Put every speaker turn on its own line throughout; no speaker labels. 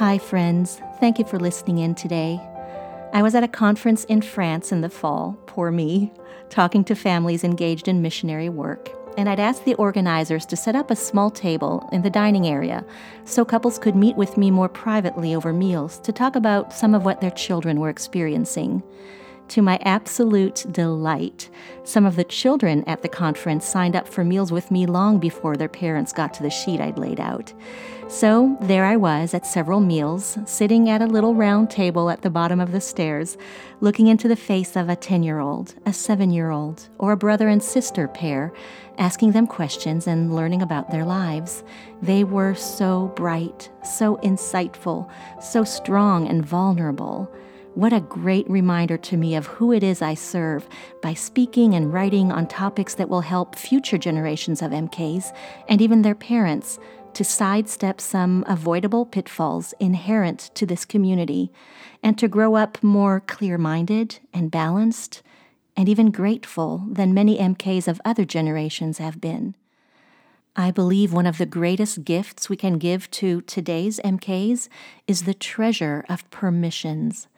Hi, friends. Thank you for listening in today. I was at a conference in France in the fall, poor me, talking to families engaged in missionary work, and I'd asked the organizers to set up a small table in the dining area so couples could meet with me more privately over meals to talk about some of what their children were experiencing. To my absolute delight, some of the children at the conference signed up for meals with me long before their parents got to the sheet I'd laid out. So there I was at several meals, sitting at a little round table at the bottom of the stairs, looking into the face of a 10 year old, a 7 year old, or a brother and sister pair, asking them questions and learning about their lives. They were so bright, so insightful, so strong and vulnerable. What a great reminder to me of who it is I serve by speaking and writing on topics that will help future generations of MKs and even their parents to sidestep some avoidable pitfalls inherent to this community and to grow up more clear minded and balanced and even grateful than many MKs of other generations have been. I believe one of the greatest gifts we can give to today's MKs is the treasure of permissions.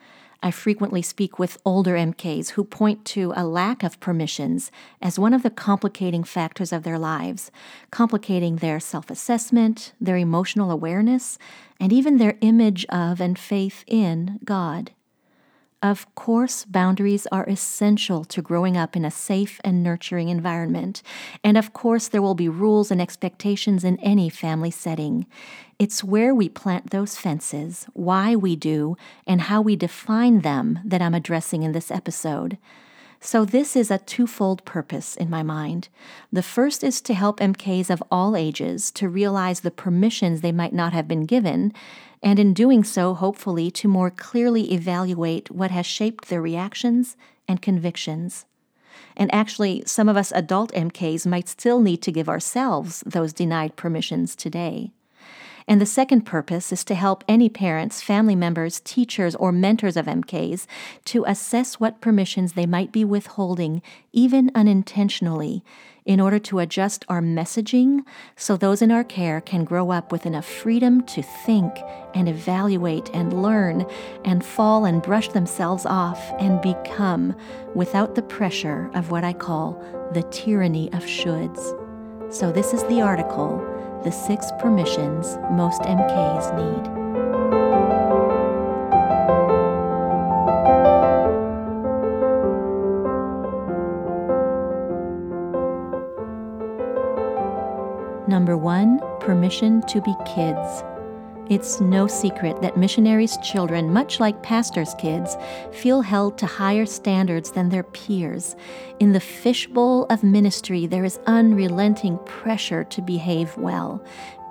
I frequently speak with older MKs who point to a lack of permissions as one of the complicating factors of their lives, complicating their self assessment, their emotional awareness, and even their image of and faith in God. Of course, boundaries are essential to growing up in a safe and nurturing environment. And of course, there will be rules and expectations in any family setting. It's where we plant those fences, why we do, and how we define them that I'm addressing in this episode. So, this is a twofold purpose in my mind. The first is to help MKs of all ages to realize the permissions they might not have been given, and in doing so, hopefully, to more clearly evaluate what has shaped their reactions and convictions. And actually, some of us adult MKs might still need to give ourselves those denied permissions today. And the second purpose is to help any parents, family members, teachers, or mentors of MKs to assess what permissions they might be withholding, even unintentionally, in order to adjust our messaging so those in our care can grow up with enough freedom to think and evaluate and learn and fall and brush themselves off and become without the pressure of what I call the tyranny of shoulds. So, this is the article the six permissions most MKs need. Number one, permission to be kids. It's no secret that missionaries' children, much like pastors' kids, feel held to higher standards than their peers. In the fishbowl of ministry, there is unrelenting pressure to behave well.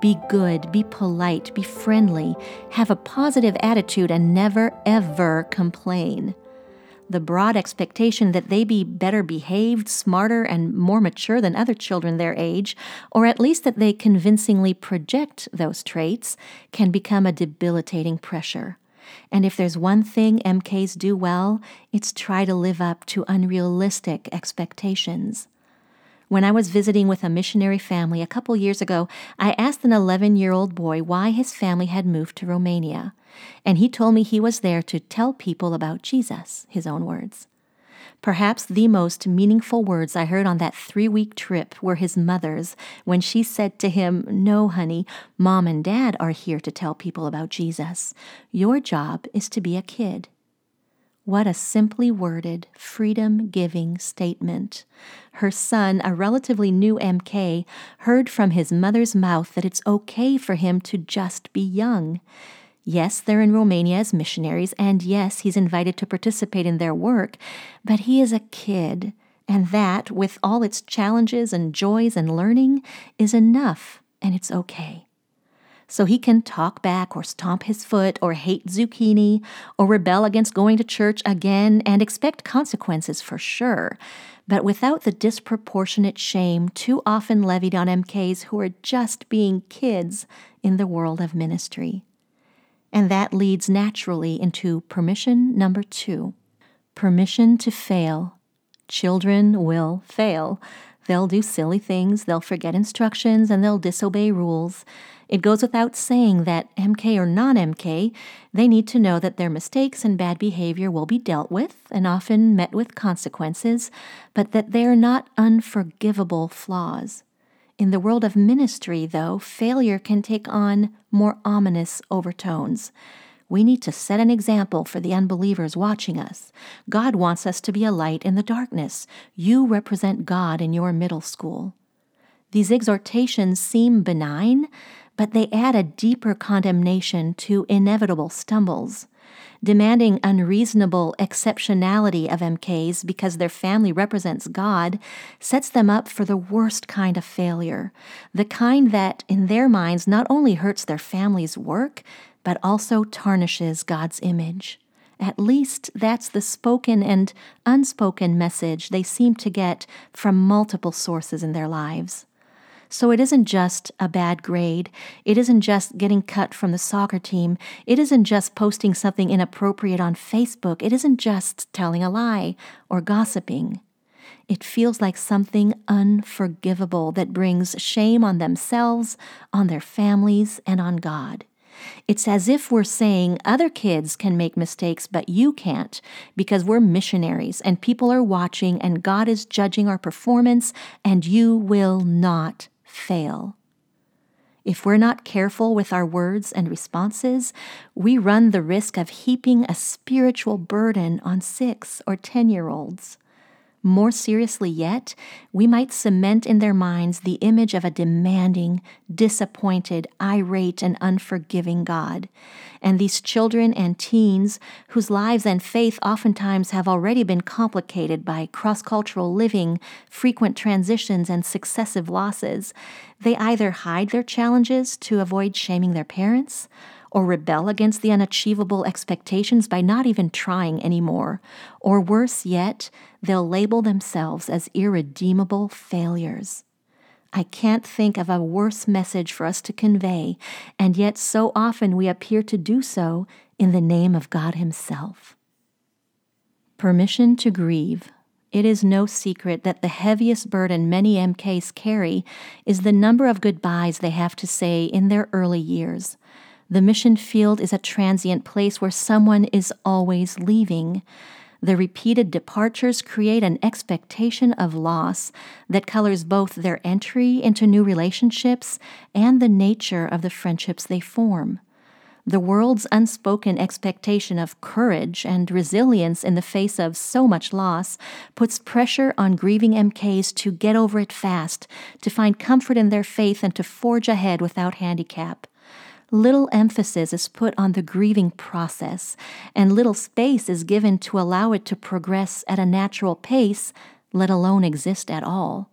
Be good, be polite, be friendly, have a positive attitude, and never, ever complain the broad expectation that they be better behaved, smarter, and more mature than other children their age, or at least that they convincingly project those traits, can become a debilitating pressure. And if there's one thing MKs do well, it's try to live up to unrealistic expectations. When I was visiting with a missionary family a couple years ago, I asked an 11 year old boy why his family had moved to Romania. And he told me he was there to tell people about Jesus, his own words. Perhaps the most meaningful words I heard on that three week trip were his mother's when she said to him, No, honey, mom and dad are here to tell people about Jesus. Your job is to be a kid. What a simply worded, freedom giving statement. Her son, a relatively new MK, heard from his mother's mouth that it's okay for him to just be young. Yes, they're in Romania as missionaries, and yes, he's invited to participate in their work, but he is a kid, and that, with all its challenges and joys and learning, is enough, and it's okay so he can talk back or stomp his foot or hate zucchini or rebel against going to church again and expect consequences for sure, but without the disproportionate shame too often levied on MKs who are just being kids in the world of ministry. And that leads naturally into permission number two permission to fail. Children will fail. They'll do silly things, they'll forget instructions, and they'll disobey rules. It goes without saying that MK or non MK, they need to know that their mistakes and bad behavior will be dealt with and often met with consequences, but that they are not unforgivable flaws. In the world of ministry, though, failure can take on more ominous overtones. We need to set an example for the unbelievers watching us. God wants us to be a light in the darkness. You represent God in your middle school. These exhortations seem benign, but they add a deeper condemnation to inevitable stumbles. Demanding unreasonable exceptionality of MKs because their family represents God sets them up for the worst kind of failure, the kind that, in their minds, not only hurts their family's work, but also tarnishes God's image. At least that's the spoken and unspoken message they seem to get from multiple sources in their lives. So it isn't just a bad grade. It isn't just getting cut from the soccer team. It isn't just posting something inappropriate on Facebook. It isn't just telling a lie or gossiping. It feels like something unforgivable that brings shame on themselves, on their families, and on God. It's as if we're saying other kids can make mistakes, but you can't because we're missionaries and people are watching and God is judging our performance and you will not fail. If we're not careful with our words and responses, we run the risk of heaping a spiritual burden on six or ten year olds. More seriously yet, we might cement in their minds the image of a demanding, disappointed, irate, and unforgiving God. And these children and teens, whose lives and faith oftentimes have already been complicated by cross cultural living, frequent transitions, and successive losses, they either hide their challenges to avoid shaming their parents or rebel against the unachievable expectations by not even trying anymore. Or worse yet, they'll label themselves as irredeemable failures. I can't think of a worse message for us to convey, and yet so often we appear to do so in the name of God Himself. Permission to grieve. It is no secret that the heaviest burden many MKs carry is the number of goodbyes they have to say in their early years. The mission field is a transient place where someone is always leaving. The repeated departures create an expectation of loss that colors both their entry into new relationships and the nature of the friendships they form. The world's unspoken expectation of courage and resilience in the face of so much loss puts pressure on grieving MKs to get over it fast, to find comfort in their faith, and to forge ahead without handicap little emphasis is put on the grieving process, and little space is given to allow it to progress at a natural pace, let alone exist at all.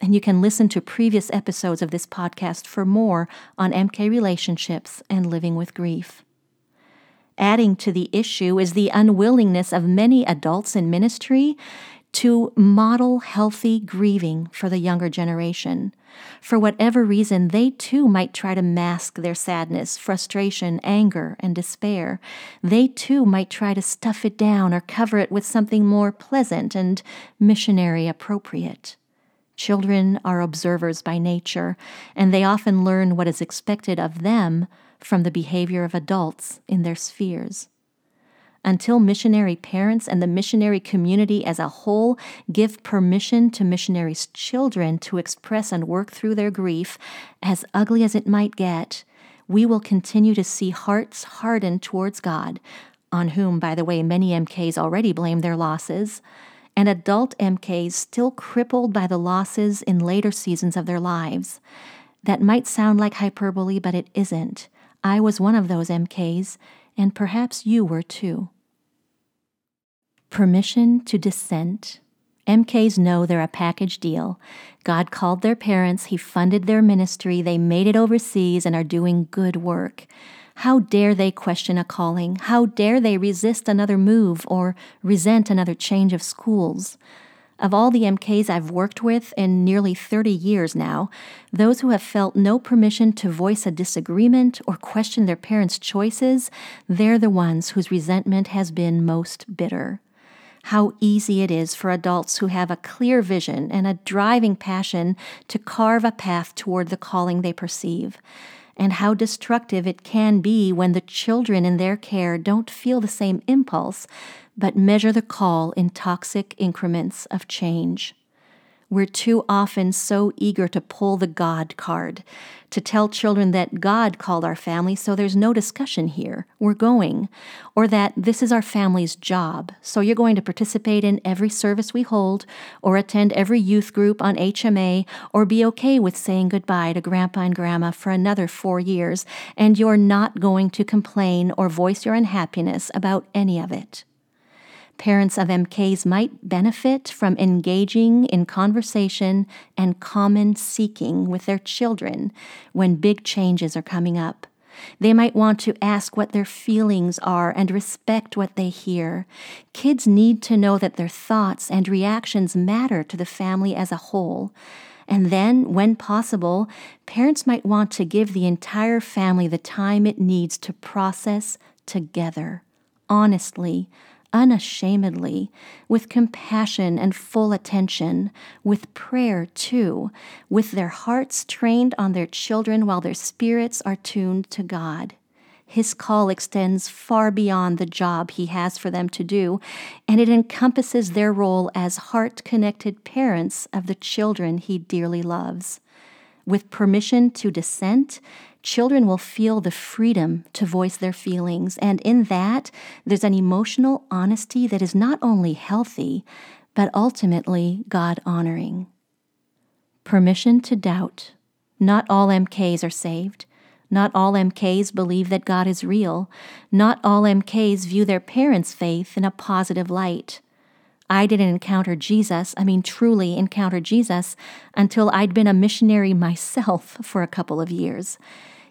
And you can listen to previous episodes of this podcast for more on MK relationships and living with grief. Adding to the issue is the unwillingness of many adults in ministry to model healthy grieving for the younger generation. For whatever reason, they too might try to mask their sadness, frustration, anger, and despair. They too might try to stuff it down or cover it with something more pleasant and missionary appropriate. Children are observers by nature, and they often learn what is expected of them from the behavior of adults in their spheres until missionary parents and the missionary community as a whole give permission to missionaries' children to express and work through their grief, as ugly as it might get, we will continue to see hearts hardened towards God, on whom, by the way, many MKs already blame their losses, and adult MKs still crippled by the losses in later seasons of their lives. That might sound like hyperbole, but it isn't. I was one of those MKs, and perhaps you were too. Permission to dissent. MKs know they're a package deal. God called their parents, He funded their ministry, they made it overseas and are doing good work. How dare they question a calling? How dare they resist another move or resent another change of schools? Of all the MKs I've worked with in nearly 30 years now, those who have felt no permission to voice a disagreement or question their parents' choices, they're the ones whose resentment has been most bitter. How easy it is for adults who have a clear vision and a driving passion to carve a path toward the calling they perceive and how destructive it can be when the children in their care don't feel the same impulse, but measure the call in toxic increments of change. We're too often so eager to pull the God card, to tell children that God called our family, so there's no discussion here. We're going. Or that this is our family's job, so you're going to participate in every service we hold, or attend every youth group on HMA, or be okay with saying goodbye to Grandpa and Grandma for another four years, and you're not going to complain or voice your unhappiness about any of it. Parents of MKs might benefit from engaging in conversation and common seeking with their children when big changes are coming up. They might want to ask what their feelings are and respect what they hear. Kids need to know that their thoughts and reactions matter to the family as a whole. And then, when possible, parents might want to give the entire family the time it needs to process together, honestly, unashamedly, with compassion and full attention, with prayer too, with their hearts trained on their children while their spirits are tuned to God. His call extends far beyond the job he has for them to do, and it encompasses their role as heart connected parents of the children he dearly loves. With permission to dissent, children will feel the freedom to voice their feelings. And in that, there's an emotional honesty that is not only healthy, but ultimately God honoring. Permission to doubt. Not all MKs are saved. Not all MKs believe that God is real. Not all MKs view their parents' faith in a positive light. I didn't encounter Jesus, I mean, truly encounter Jesus, until I'd been a missionary myself for a couple of years.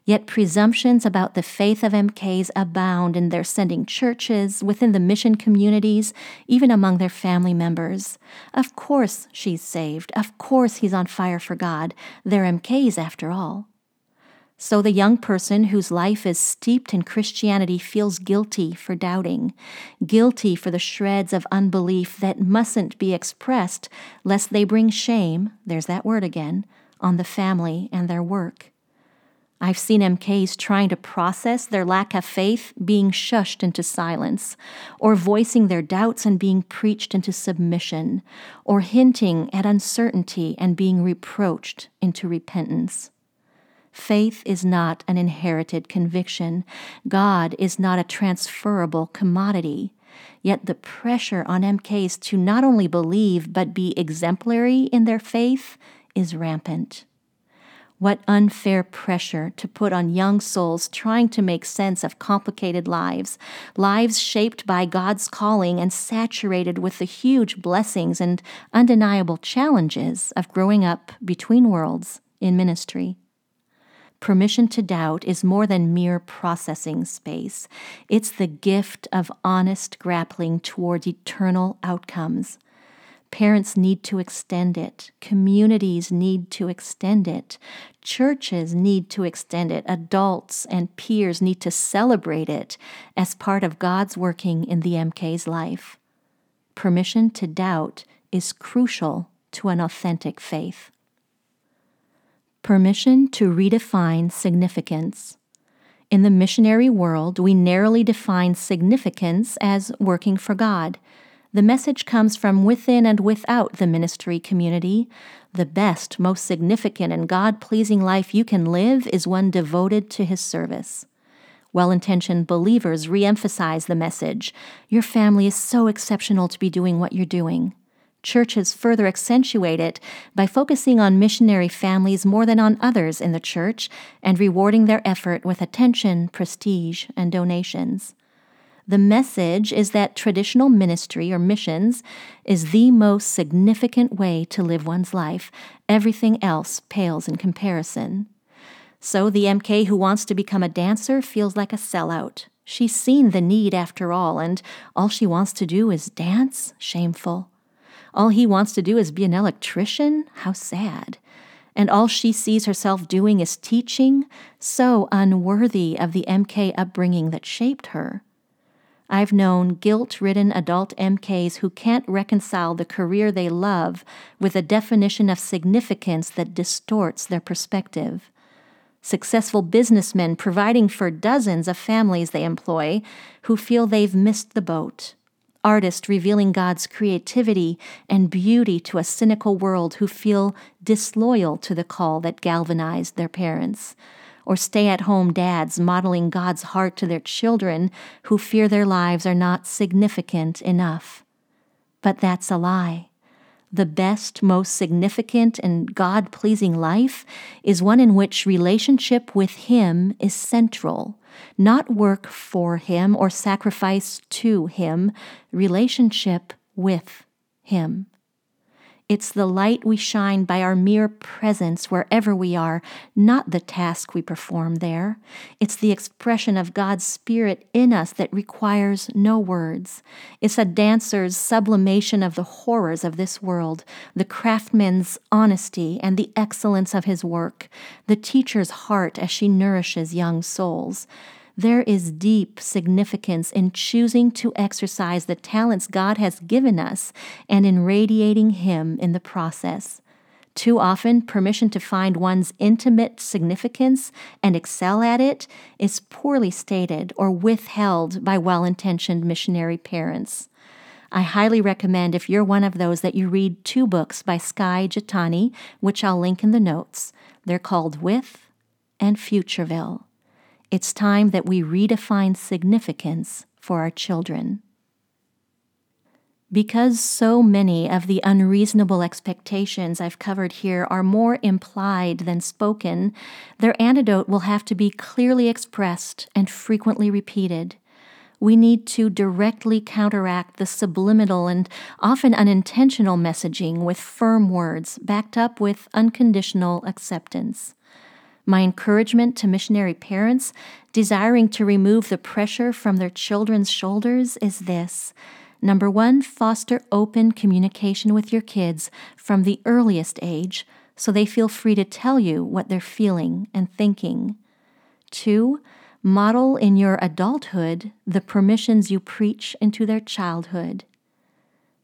Yet presumptions about the faith of MKs abound in their sending churches, within the mission communities, even among their family members. Of course she's saved. Of course he's on fire for God. They're MKs after all. So the young person whose life is steeped in Christianity feels guilty for doubting, guilty for the shreds of unbelief that mustn't be expressed lest they bring shame, there's that word again, on the family and their work. I've seen MKs trying to process their lack of faith being shushed into silence, or voicing their doubts and being preached into submission, or hinting at uncertainty and being reproached into repentance. Faith is not an inherited conviction. God is not a transferable commodity. Yet the pressure on MKs to not only believe but be exemplary in their faith is rampant. What unfair pressure to put on young souls trying to make sense of complicated lives, lives shaped by God's calling and saturated with the huge blessings and undeniable challenges of growing up between worlds in ministry. Permission to doubt is more than mere processing space. It's the gift of honest grappling toward eternal outcomes. Parents need to extend it. Communities need to extend it. Churches need to extend it. Adults and peers need to celebrate it as part of God's working in the MK's life. Permission to doubt is crucial to an authentic faith. Permission to redefine significance. In the missionary world, we narrowly define significance as working for God. The message comes from within and without the ministry community. The best, most significant, and God pleasing life you can live is one devoted to His service. Well intentioned believers re emphasize the message Your family is so exceptional to be doing what you're doing. Churches further accentuate it by focusing on missionary families more than on others in the church and rewarding their effort with attention, prestige, and donations. The message is that traditional ministry or missions is the most significant way to live one's life. Everything else pales in comparison. So the MK who wants to become a dancer feels like a sellout. She's seen the need after all, and all she wants to do is dance? Shameful. All he wants to do is be an electrician? How sad. And all she sees herself doing is teaching? So unworthy of the MK upbringing that shaped her. I've known guilt ridden adult MKs who can't reconcile the career they love with a definition of significance that distorts their perspective. successful businessmen providing for dozens of families they employ who feel they've missed the boat, artists revealing God's creativity and beauty to a cynical world who feel disloyal to the call that galvanized their parents, or stay at home dads modeling God's heart to their children who fear their lives are not significant enough. But that's a lie. The best, most significant, and God pleasing life is one in which relationship with Him is central, not work for Him or sacrifice to Him, relationship with Him. It's the light we shine by our mere presence wherever we are, not the task we perform there. It's the expression of God's Spirit in us that requires no words. It's a dancer's sublimation of the horrors of this world, the craftsman's honesty and the excellence of his work, the teacher's heart as she nourishes young souls. There is deep significance in choosing to exercise the talents God has given us and in radiating Him in the process. Too often, permission to find one's intimate significance and excel at it is poorly stated or withheld by well intentioned missionary parents. I highly recommend, if you're one of those, that you read two books by Skye Jethani, which I'll link in the notes. They're called With and Futureville. It's time that we redefine significance for our children. Because so many of the unreasonable expectations I've covered here are more implied than spoken, their antidote will have to be clearly expressed and frequently repeated. We need to directly counteract the subliminal and often unintentional messaging with firm words backed up with unconditional acceptance. My encouragement to missionary parents desiring to remove the pressure from their children's shoulders is this. Number one, foster open communication with your kids from the earliest age so they feel free to tell you what they're feeling and thinking. Two, model in your adulthood the permissions you preach into their childhood.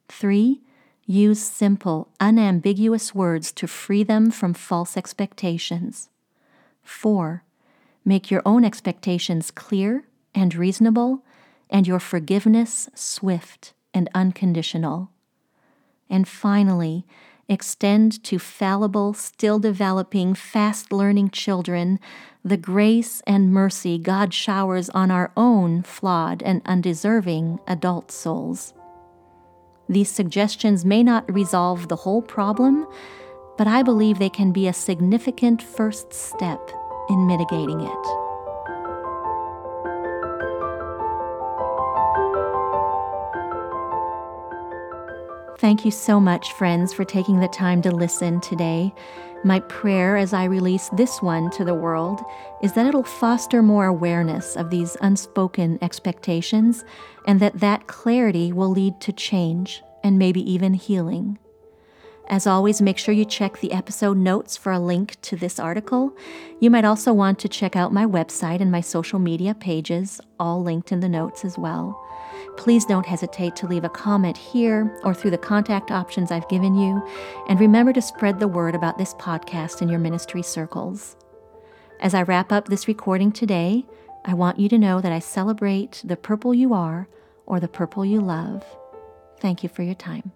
Three, use simple, unambiguous words to free them from false expectations. 4. Make your own expectations clear and reasonable, and your forgiveness swift and unconditional. And finally, extend to fallible, still developing, fast learning children the grace and mercy God showers on our own flawed and undeserving adult souls. These suggestions may not resolve the whole problem but I believe they can be a significant first step in mitigating it. Thank you so much, friends, for taking the time to listen today. My prayer as I release this one to the world is that it'll foster more awareness of these unspoken expectations and that that clarity will lead to change and maybe even healing. As always, make sure you check the episode notes for a link to this article. You might also want to check out my website and my social media pages, all linked in the notes as well. Please don't hesitate to leave a comment here or through the contact options I've given you, and remember to spread the word about this podcast in your ministry circles. As I wrap up this recording today, I want you to know that I celebrate the purple you are or the purple you love. Thank you for your time.